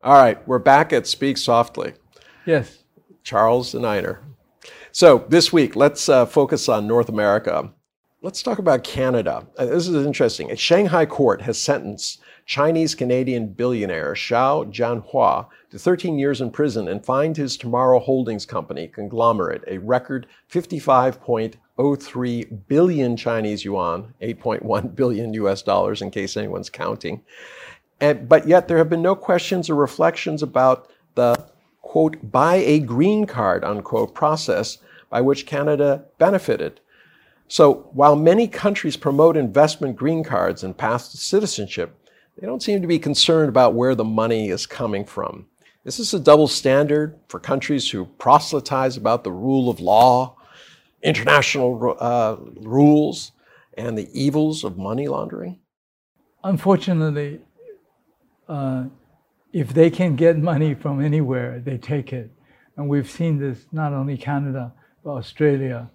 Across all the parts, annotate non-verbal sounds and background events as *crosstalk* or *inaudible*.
All right, we're back at Speak Softly. Yes. Charles and Einar. So this week, let's uh, focus on North America. Let's talk about Canada. Uh, this is interesting. A Shanghai court has sentenced Chinese Canadian billionaire Xiao Jianhua to 13 years in prison and fined his Tomorrow Holdings Company conglomerate a record 55.03 billion Chinese yuan, 8.1 billion US dollars in case anyone's counting. And, but yet there have been no questions or reflections about the quote, buy a green card, unquote, process by which Canada benefited. So while many countries promote investment green cards and paths to citizenship, they don't seem to be concerned about where the money is coming from. Is this a double standard for countries who proselytize about the rule of law, international uh, rules, and the evils of money laundering? Unfortunately, uh, if they can get money from anywhere, they take it. And we've seen this not only Canada, but Australia,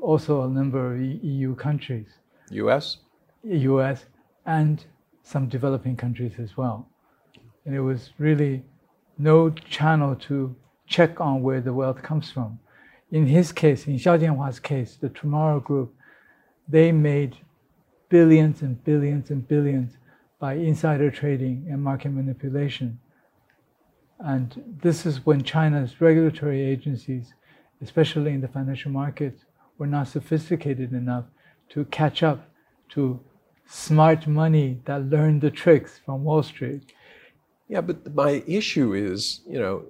also a number of EU countries. US? US, and some developing countries as well. And it was really no channel to check on where the wealth comes from. In his case, in Xiao Jianhua's case, the Tomorrow Group, they made billions and billions and billions by insider trading and market manipulation. And this is when China's regulatory agencies, especially in the financial markets, were not sophisticated enough to catch up to smart money that learned the tricks from Wall Street. Yeah, but my issue is, you know,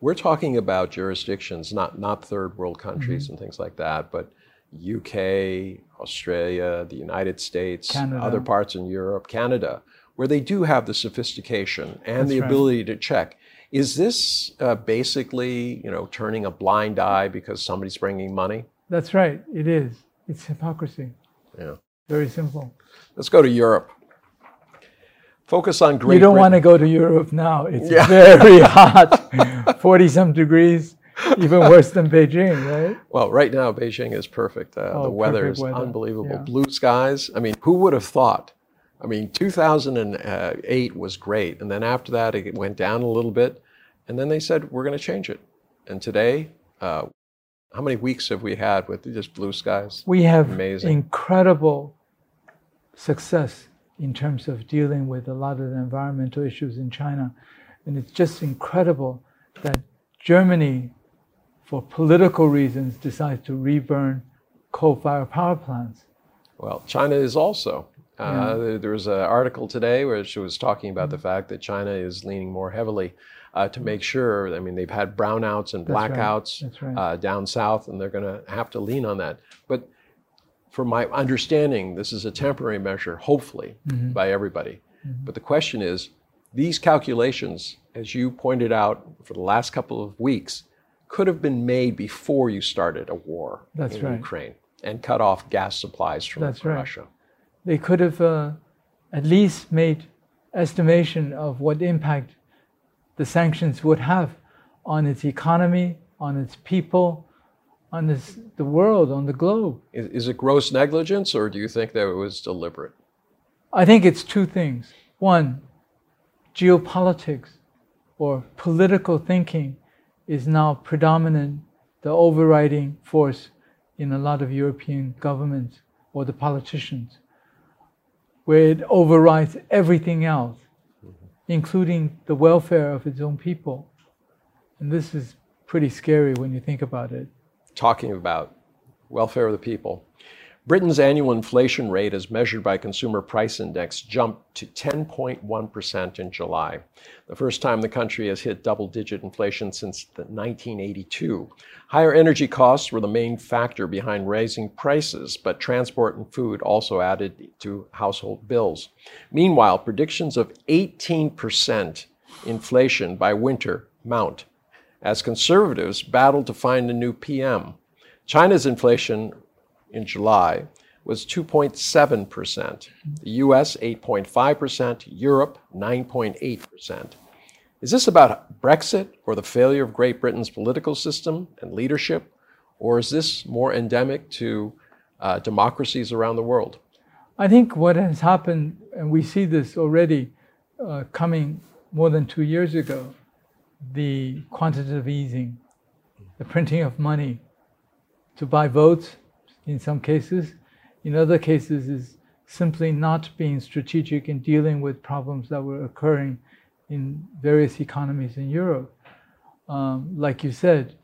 we're talking about jurisdictions, not not third world countries mm-hmm. and things like that, but UK, Australia, the United States, Canada. other parts in Europe, Canada, where they do have the sophistication and That's the ability right. to check. Is this uh, basically, you know, turning a blind eye because somebody's bringing money? That's right. It is. It's hypocrisy. Yeah. Very simple. Let's go to Europe. Focus on Great You don't Britain. want to go to Europe now. It's yeah. very *laughs* hot, 40 some degrees *laughs* even worse than Beijing, right? Well, right now Beijing is perfect. Uh, oh, the weather is weather. unbelievable. Yeah. Blue skies. I mean, who would have thought? I mean, 2008 was great, and then after that it went down a little bit, and then they said we're going to change it. And today, uh, how many weeks have we had with just blue skies? We have Amazing. incredible success in terms of dealing with a lot of the environmental issues in China, and it's just incredible that Germany for political reasons, decides to reburn coal-fired power plants. Well, China is also. Uh, yeah. There was an article today where she was talking about the mm-hmm. fact that China is leaning more heavily uh, to make sure. I mean, they've had brownouts and blackouts That's right. That's right. uh, down south, and they're going to have to lean on that. But from my understanding, this is a temporary measure, hopefully, mm-hmm. by everybody. Mm-hmm. But the question is, these calculations, as you pointed out for the last couple of weeks, could have been made before you started a war That's in right. Ukraine and cut off gas supplies from That's Russia. Right. They could have uh, at least made estimation of what impact the sanctions would have on its economy, on its people, on this, the world, on the globe. Is, is it gross negligence, or do you think that it was deliberate? I think it's two things. One, geopolitics or political thinking is now predominant, the overriding force in a lot of European governments or the politicians, where it overrides everything else, including the welfare of its own people. And this is pretty scary when you think about it. Talking about welfare of the people. Britain's annual inflation rate, as measured by Consumer Price Index, jumped to 10.1% in July, the first time the country has hit double digit inflation since 1982. Higher energy costs were the main factor behind raising prices, but transport and food also added to household bills. Meanwhile, predictions of 18% inflation by winter mount as conservatives battle to find a new PM. China's inflation in July was 2.7%, the US 8.5%, Europe 9.8%. Is this about Brexit or the failure of Great Britain's political system and leadership, or is this more endemic to uh, democracies around the world? I think what has happened, and we see this already uh, coming more than two years ago, the quantitative easing, the printing of money to buy votes in some cases, in other cases, is simply not being strategic in dealing with problems that were occurring in various economies in Europe. Um, like you said,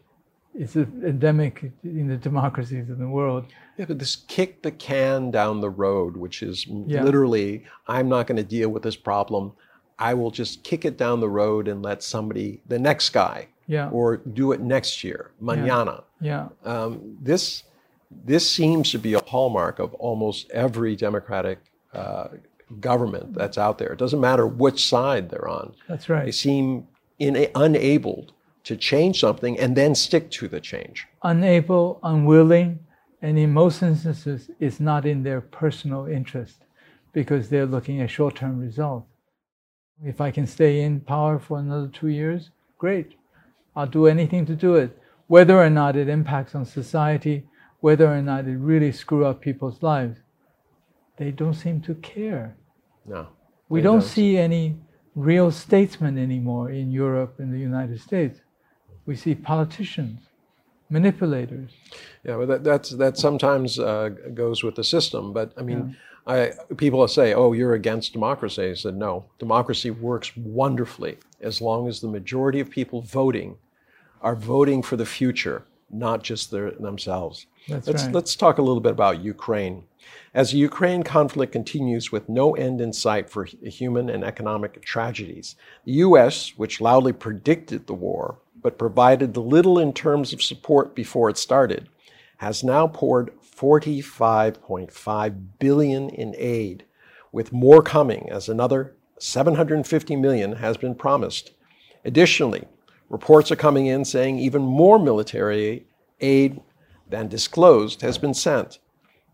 it's endemic in the democracies of the world. Yeah, but this kick the can down the road, which is Yeah. literally, I'm not going to deal with this problem. I will just kick it down the road and let somebody, the next guy, Yeah, or do it next year, mañana. yeah, Um, this this seems to be a hallmark of almost every democratic uh, government that's out there. It doesn't matter which side they're on. that's right. They seem in, unable to change something and then stick to the change. Unable, unwilling, and in most instances, it's not in their personal interest because they're looking at short term results. If I can stay in power for another two years, great. I'll do anything to do it. Whether or not it impacts on society, whether or not it really screw up people's lives, they don't seem to care. No. We don't don't. see any real statesmen anymore in Europe and the United States. We see politicians, manipulators. Yeah, well, that, that's that sometimes uh, goes with the system. But I mean, I people say, "Oh, you're against democracy." I said, "No, democracy works wonderfully as long as the majority of people voting are voting for the future, not just their, themselves." That's let's right. let's talk a little bit about Ukraine. As the Ukraine conflict continues with no end in sight for human and economic tragedies, the U.S., which loudly predicted the war but provided little in terms of support before it started, has now poured 45.5 billion in aid, with more coming as another 750 million has been promised. Additionally, reports are coming in saying even more military aid than disclosed has been sent.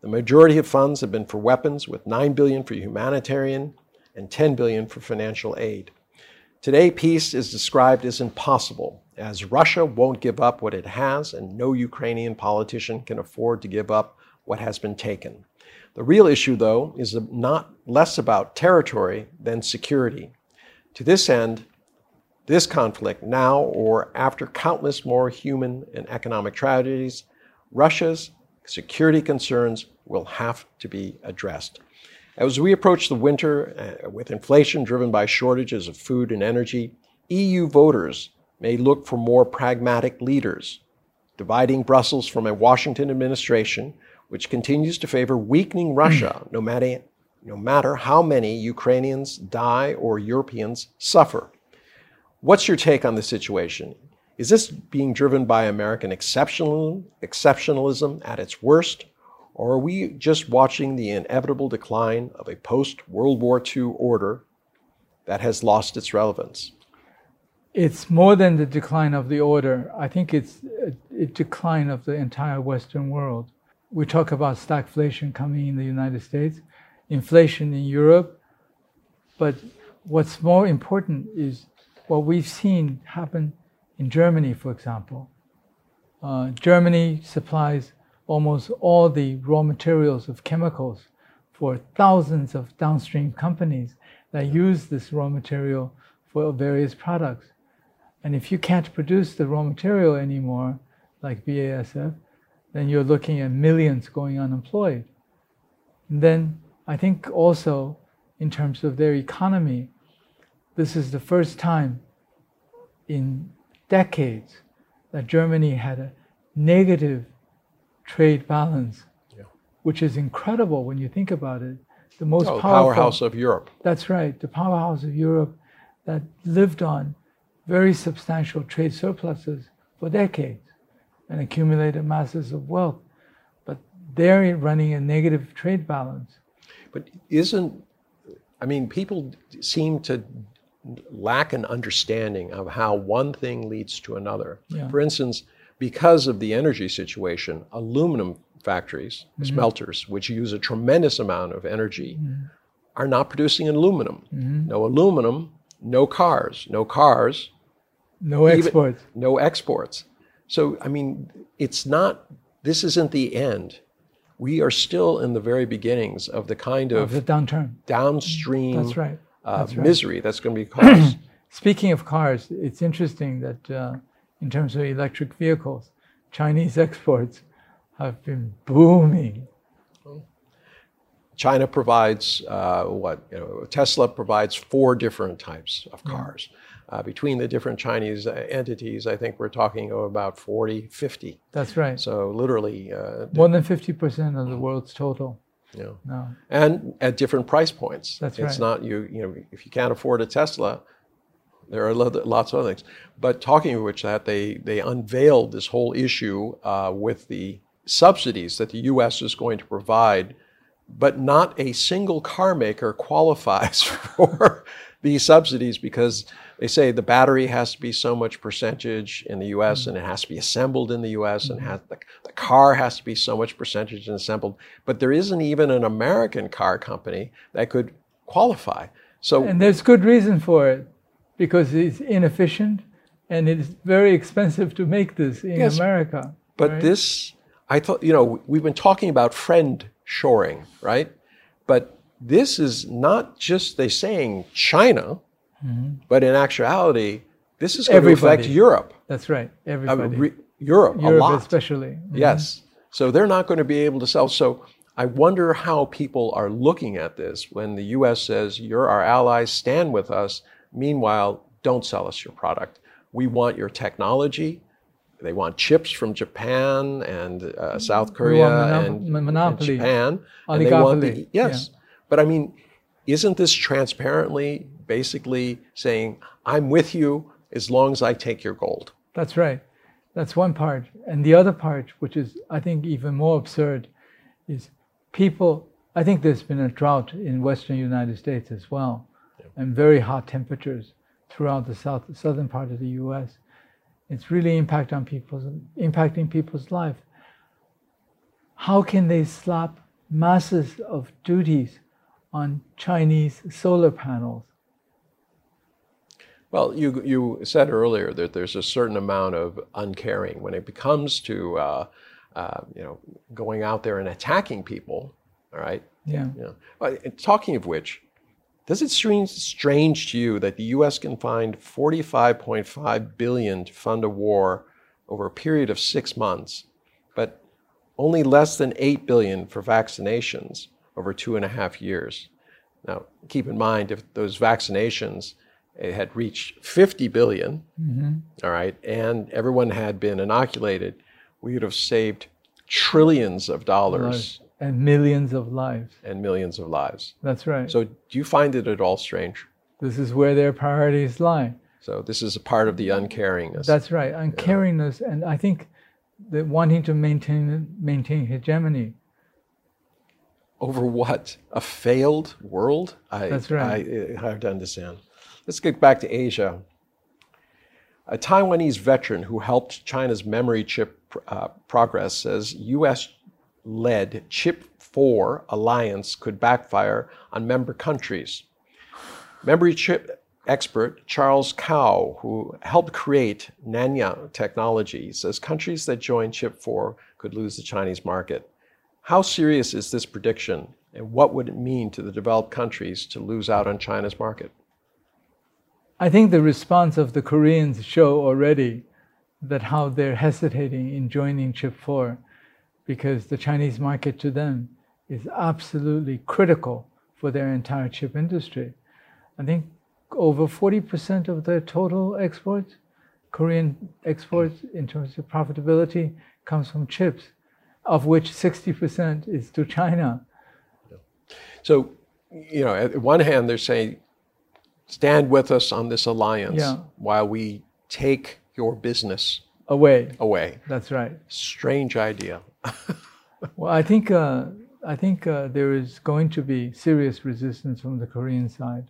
The majority of funds have been for weapons, with 9 billion for humanitarian and 10 billion for financial aid. Today, peace is described as impossible, as Russia won't give up what it has, and no Ukrainian politician can afford to give up what has been taken. The real issue, though, is not less about territory than security. To this end, this conflict, now or after countless more human and economic tragedies, Russia's security concerns will have to be addressed. As we approach the winter uh, with inflation driven by shortages of food and energy, EU voters may look for more pragmatic leaders, dividing Brussels from a Washington administration which continues to favor weakening Russia no matter, no matter how many Ukrainians die or Europeans suffer. What's your take on the situation? Is this being driven by American exceptionalism, exceptionalism at its worst, or are we just watching the inevitable decline of a post World War II order that has lost its relevance? It's more than the decline of the order. I think it's a decline of the entire Western world. We talk about stagflation coming in the United States, inflation in Europe, but what's more important is what we've seen happen in Germany, for example. Uh, Germany supplies almost all the raw materials of chemicals for thousands of downstream companies that use this raw material for various products. And if you can't produce the raw material anymore, like BASF, then you're looking at millions going unemployed. And then I think also in terms of their economy, this is the first time in decades that Germany had a negative trade balance, Yeah. which is incredible when you think about it. The most Oh, powerful, powerhouse of Europe. that's right, the powerhouse of Europe that lived on very substantial trade surpluses for decades and accumulated masses of wealth. But they're running a negative trade balance. But isn't, I mean, people seem to lack an understanding of how one thing leads to another. Yeah. For instance, because of the energy situation, aluminum factories, mm-hmm. smelters, which use a tremendous amount of energy, mm-hmm. are not producing aluminum. Mm-hmm. No aluminum, no cars. No cars, No Even- exports. no exports. So, I mean, it's not, this isn't the end. We are still in the very beginnings of the kind of of the downturn. downstream That's right. Uh, That's right. misery that's going to be caused. *clears throat* Speaking of cars, it's interesting that uh, in terms of electric vehicles, Chinese *laughs* exports have been booming. China provides uh, what you know, Tesla provides four different types of cars. Uh, between the different Chinese uh, entities, I think we're talking of about 40, 50. That's right. So literally, uh, More than 50% of the world's total. Know, No. and at different price points. That's it's right. not you. You know, if you can't afford a Tesla, there are lots of other things. But talking of which, that they they unveiled this whole issue uh, with the subsidies that the U.S. is going to provide, but not a single car maker *laughs* qualifies *laughs* for these subsidies because they say the battery has to be so much percentage in the U.S. Mm. and it has to be assembled in the U.S. and mm-hmm. has, the, the car has to be so much percentage and assembled. But there isn't even an American car company that could qualify. So And there's good reason for it because it's inefficient and it's very expensive to make this in Yes, America. But right? this, I thought, you know, we've been talking about friend shoring, right? But this is not just they saying China, but in actuality, this is going to affect Europe. That's right. I mean, Everybody. re- Europe, a Europe lot. especially. Yes. So they're not going to be able to sell. So I wonder how people are looking at this when the U.S. says, You're our allies, stand with us. Meanwhile, don't sell us your product. We want your technology. They want chips from Japan and uh, South Korea monop- and, mon- and monopoly. Japan. And they want the, Oligopoly. yes. But I mean, isn't this transparently basically saying, I'm with you as long as I take your gold? That's right. That's one part. And the other part, which is, I think, even more absurd, is people. I think there's been a drought in western United States as well, and very hot temperatures throughout the south, southern part of the U.S. It's really impact on people's, impacting people's life. How can they slap masses of duties on Chinese solar panels? Well, you, you said earlier that there's a certain amount of uncaring when it comes to uh, uh, you know going out there and attacking people. All right. Yeah. Yeah. Well, talking of which, does it seem strange to you that the U.S. can find 45.5 billion to fund a war over a period of six months, but only less than 8 billion for vaccinations over two and a half years? Now, keep in mind if those vaccinations eh, had reached 50 billion, all right, and everyone had been inoculated, we would have saved trillions of dollars And millions of lives. and millions of lives. That's right. So, do you find it at all strange? This is where their priorities lie. So, this is a part of the uncaringness. That's right. Uncaringness, and I think that wanting to maintain maintain hegemony. Over what? A failed world? I, That's right. I, I hard to understand. Let's get back to Asia. A Taiwanese veteran who helped China's memory chip uh, progress says U.S. led Chip 4 alliance could backfire on member countries. Memory chip expert Charles Kau, who helped create Nanya technology, says countries that join Chip 4 could lose the Chinese market. How serious is this prediction, and what would it mean to the developed countries to lose out on China's market? I think the response of the Koreans show already that how they're hesitating in joining Chip 4 because the Chinese market to them is absolutely critical for their entire chip industry. I think over 40% of their total exports, Korean exports in terms of profitability, comes from chips, of which 60% is to China. So, you know, at one hand, they're saying, stand with us on this alliance Yeah. while we take your business Away. away. That's right. Strange idea. *laughs* Well, I think uh, I think uh, there is going to be serious resistance from the Korean side.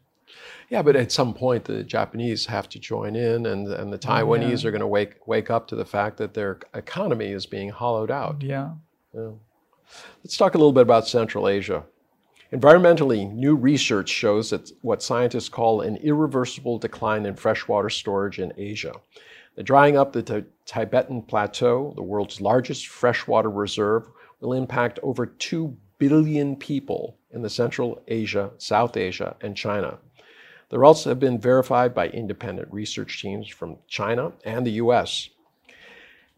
Yeah, but at some point, the Japanese have to join in, and, and the Taiwanese are going to wake, wake up to the fact that their economy is being hollowed out. Yeah. Let's talk a little bit about Central Asia. Environmentally, new research shows that what scientists call an irreversible decline in freshwater storage in Asia. The drying up of the Ti- Tibetan Plateau, the world's largest freshwater reserve, will impact over 2 billion people in the Central Asia, South Asia, and China. The results have been verified by independent research teams from China and the US.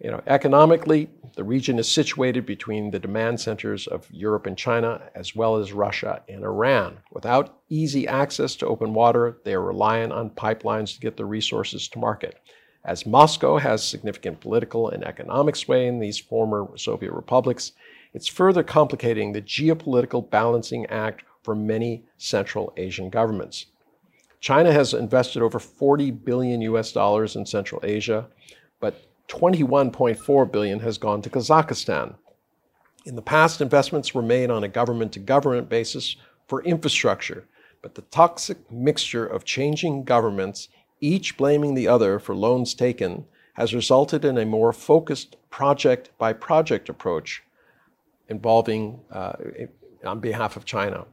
You know, economically, the region is situated between the demand centers of Europe and China, as well as Russia and Iran. Without easy access to open water, they are reliant on pipelines to get the resources to market. As Moscow has significant political and economic sway in these former Soviet republics, it's further complicating the geopolitical balancing act for many Central Asian governments. China has invested over 40 billion US dollars in Central Asia, but 21.4 billion has gone to Kazakhstan. In the past, investments were made on a government to government basis for infrastructure, but the toxic mixture of changing governments, each blaming the other for loans taken, has resulted in a more focused project by project approach involving uh, on behalf of China.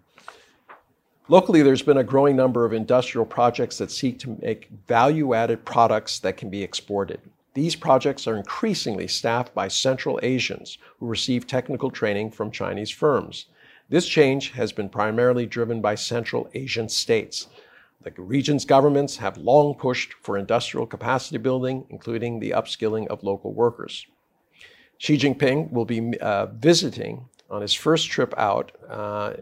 Locally, there's been a growing number of industrial projects that seek to make value added products that can be exported. These projects are increasingly staffed by Central Asians who receive technical training from Chinese firms. This change has been primarily driven by Central Asian states. The region's governments have long pushed for industrial capacity building, including the upskilling of local workers. Xi Jinping will be uh, visiting on his first trip out uh,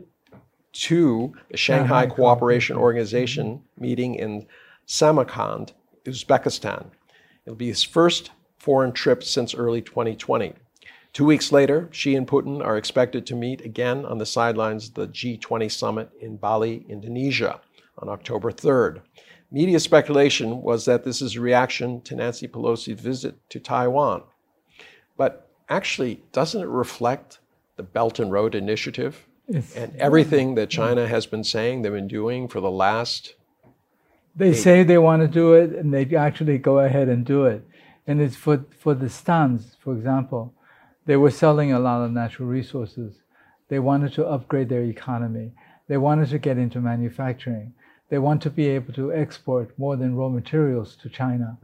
to the Shanghai Cooperation Organization meeting in Samarkand, Uzbekistan. It'll be his first foreign trip since early 2020. Two weeks later, Xi and Putin are expected to meet again on the sidelines of the G20 summit in Bali, Indonesia, on October 3rd. Media speculation was that this is a reaction to Nancy Pelosi's visit to Taiwan. But actually, doesn't it reflect the Belt and Road Initiative it's, and everything that China has been saying they've been doing for the last they say they want to do it, and they actually go ahead and do it. And it's for for the stands, for example, they were selling a lot of natural resources. They wanted to upgrade their economy. They wanted to get into manufacturing. They want to be able to export more than raw materials to China.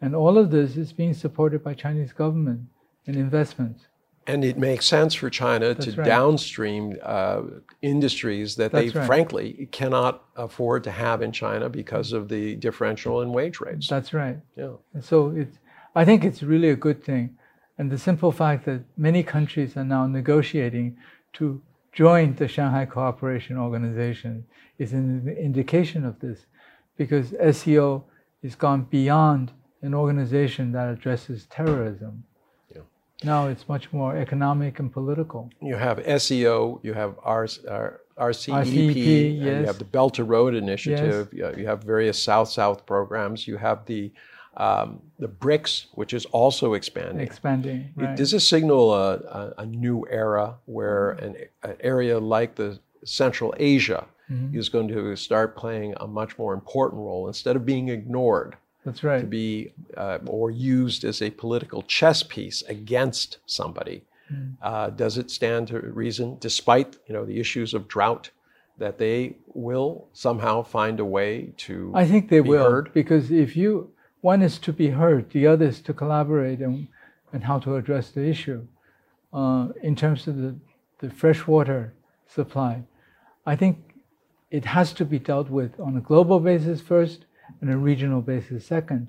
And all of this is being supported by Chinese government and investments. And it makes sense for China That's to right. downstream uh, industries that That's they right. frankly cannot afford to have in China because of the differential in wage rates. That's right. Yeah. so it's, I think it's really a good thing. And the simple fact that many countries are now negotiating to join the Shanghai Cooperation Organization is an indication of this because SCO has gone beyond an organization that addresses terrorism no, it's much more economic and political. You have SCO, you have R, R, RCEP, RCEP yes. you have the Belt to Road Initiative, yes. you have various South-South programs, you have the um, the BRICS, which is also expanding. Expanding. Right. Does this signal a, a, a, new era where an, an, area like the Central Asia mm-hmm. is going to start playing a much more important role instead of being ignored? That's right. To be uh, or used as a political chess piece against somebody. Mm. Uh, does it stand to reason, despite you know the issues of drought, that they will somehow find a way to? I think they will heard? because if you one is to be heard, the other is to collaborate and and how to address the issue. Uh, in terms of the the freshwater supply, I think it has to be dealt with on a global basis first on a regional basis second.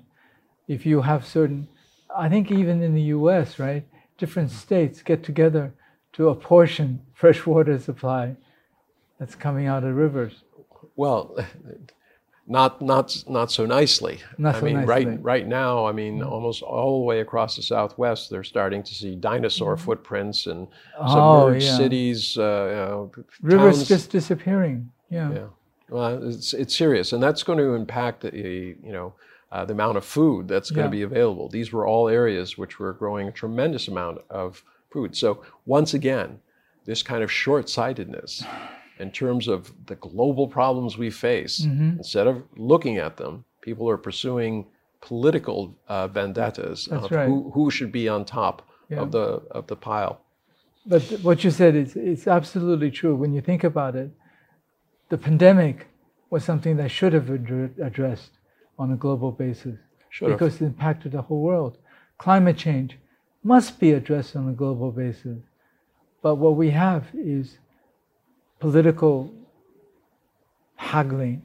If you have certain, I think even in the US, right, different states get together to apportion *laughs* fresh water supply that's coming out of rivers. Well, *laughs* not not not so nicely. Not I so mean, nicely. right right now, I mean, mm. almost all the way across the Southwest, they're starting to see dinosaur mm. footprints and submerged oh, yeah. cities. Uh, you know, Rivers towns. just disappearing. Yeah. Yeah. Well, it's, it's serious, and that's going to impact the, you know, uh, the amount of food that's going yeah. to be available. These were all areas which were growing a tremendous amount of food. So once again, this kind of short-sightedness in terms of the global problems we face, mm-hmm. instead of looking at them, people are pursuing political uh, vendettas that's of right. who, who should be on top yeah. of the of the pile. But what you said is it's absolutely true when you think about it the pandemic was something that should have been addressed on a global basis should because have. it impacted the whole world. Climate change must be addressed on a global basis. But what we have is political haggling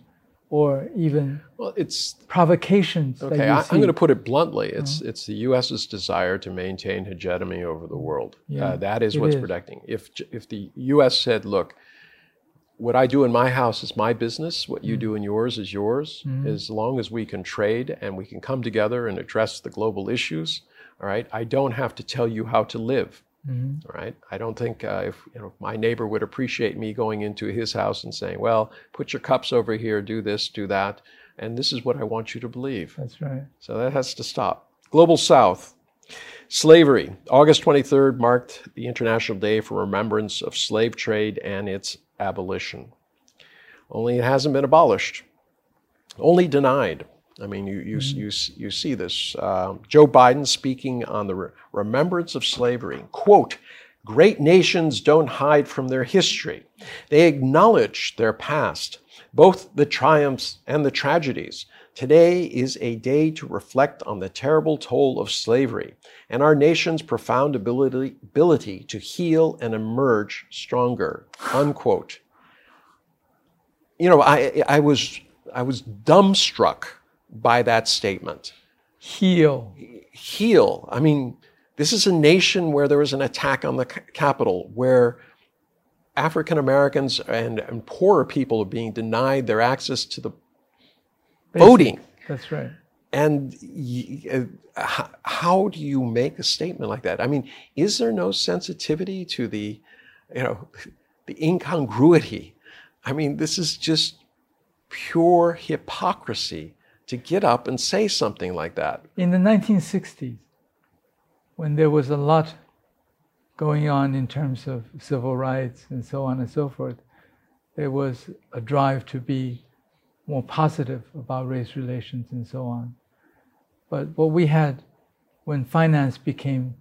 or even Well, it's provocations. okay. I. I'm going to put it bluntly. It's it's the U.S.'s desire to maintain hegemony over the world. Yeah, uh, that is what's is. protecting. If if the U.S. said, "Look, what I do in my house is my business. What Mm. you do in yours is yours. As long as we can trade and we can come together and address the global issues, all right. I don't have to tell you how to live. Mhm. All right. I don't think uh, if you know my neighbor would appreciate me going into his house and saying, "Well, put your cups over here, do this, do that, and this is what I want you to believe." That's right. So that has to stop. Global South. Slavery. August 23rd marked the International Day for Remembrance of Slave Trade and its abolition. Only it hasn't been abolished, only denied. I mean, you, you, you, you see this. Uh, Joe Biden speaking on the re- remembrance of slavery. Quote, Great nations don't hide from their history. They acknowledge their past, both the triumphs and the tragedies. Today is a day to reflect on the terrible toll of slavery and our nation's profound ability, ability to heal and emerge stronger. Unquote. You know, I, I, was, I was dumbstruck by that statement Heal. heal. I mean, this is a nation where there was an attack on the Capitol, where African Americans and, and poorer people are being denied their access to the voting. That's right. And uh, how do you make a statement like that? I mean, is there no sensitivity to the, you know, the incongruity? I mean, this is just pure hypocrisy to get up and say something like that. In the 1960s, when there was a lot going on in terms of civil rights and so on and so forth, there was a drive to be more positive about race relations and so on. But what we had when finance became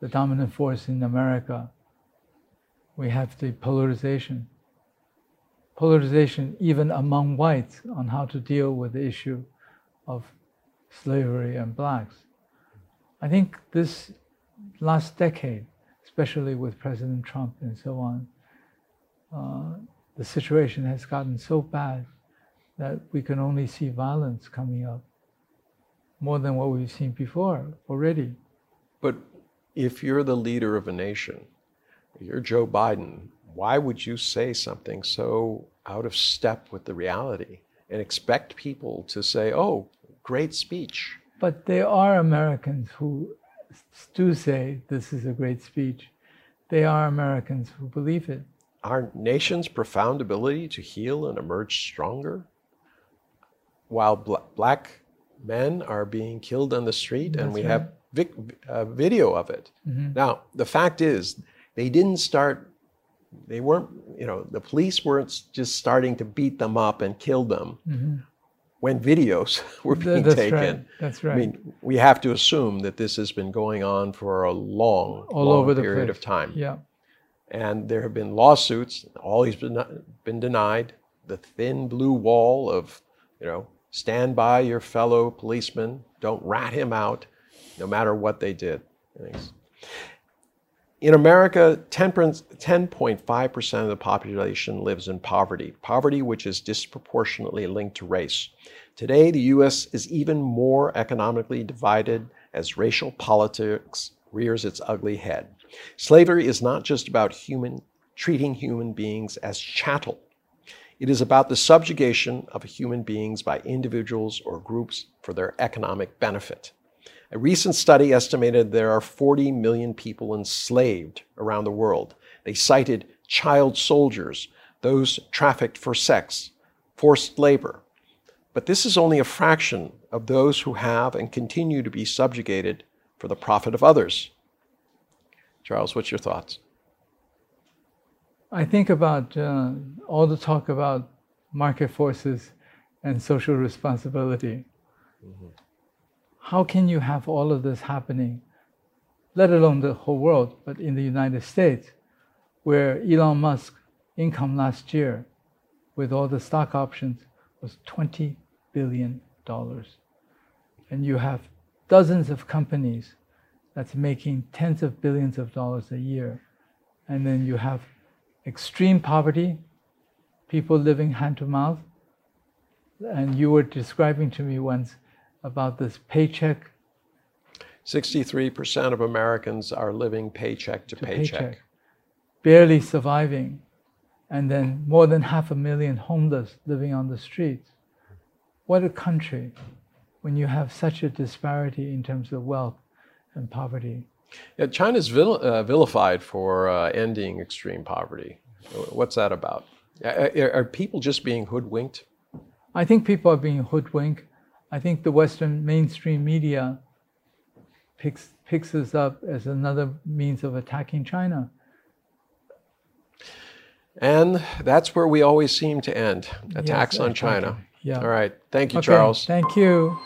the dominant force in America, we have the polarization. Polarization even among whites on how to deal with the issue of slavery and blacks. I think this last decade, especially with President Trump and so on, uh, the situation has gotten so bad that we can only see violence coming up more than what we've seen before already. But if you're the leader of a nation, you're Joe Biden, why would you say something so out of step with the reality and expect people to say, oh, great speech? But there are Americans who do say this is a great speech. They are Americans who believe it. Our nation's profound ability to heal and emerge stronger while bla- black men are being killed on the street and we right. have vic- uh, video of it. Now, the fact is, they didn't start, they weren't, you know, the police weren't just starting to beat them up and kill them when videos *laughs* were being That's taken. right. That's right. I mean, we have to assume that this has been going on for a long, All long over the period place. of time. Yeah. And there have been lawsuits, all these been, been denied. The thin blue wall of, you know, stand by your fellow policeman, don't rat him out, no matter what they did. Thanks. In America, 10.5% of the population lives in poverty, poverty which is disproportionately linked to race. Today, the U.S. is even more economically divided as racial politics rears its ugly head. Slavery is not just about human, treating human beings as chattel. It is about the subjugation of human beings by individuals or groups for their economic benefit. A recent study estimated there are 40 million people enslaved around the world. They cited child soldiers, those trafficked for sex, forced labor. But this is only a fraction of those who have and continue to be subjugated for the profit of others. Charles, what's your thoughts? I think about uh, all the talk about market forces and social responsibility. How can you have all of this happening, let alone the whole world, but in the United States, where Elon Musk income last year with all the stock options was 20 billion dollars. And you have dozens of companies that's making tens of billions of dollars a year. And then you have extreme poverty, people living hand to mouth, and you were describing to me once about this paycheck 63% of Americans are living paycheck to, to paycheck. paycheck, barely surviving, and then more than half a million homeless living on the streets. What a country when you have such a disparity in terms of wealth and poverty. Yeah, China's vil- uh, vilified for uh, ending extreme poverty. What's that about? Are, are people just being hoodwinked? I think people are being hoodwinked. I think the Western mainstream media picks picks this up as another means of attacking China. And that's where we always seem to end attacks Yes, on. China. Yeah. All right. Thank you, Okay, Charles. Thank you.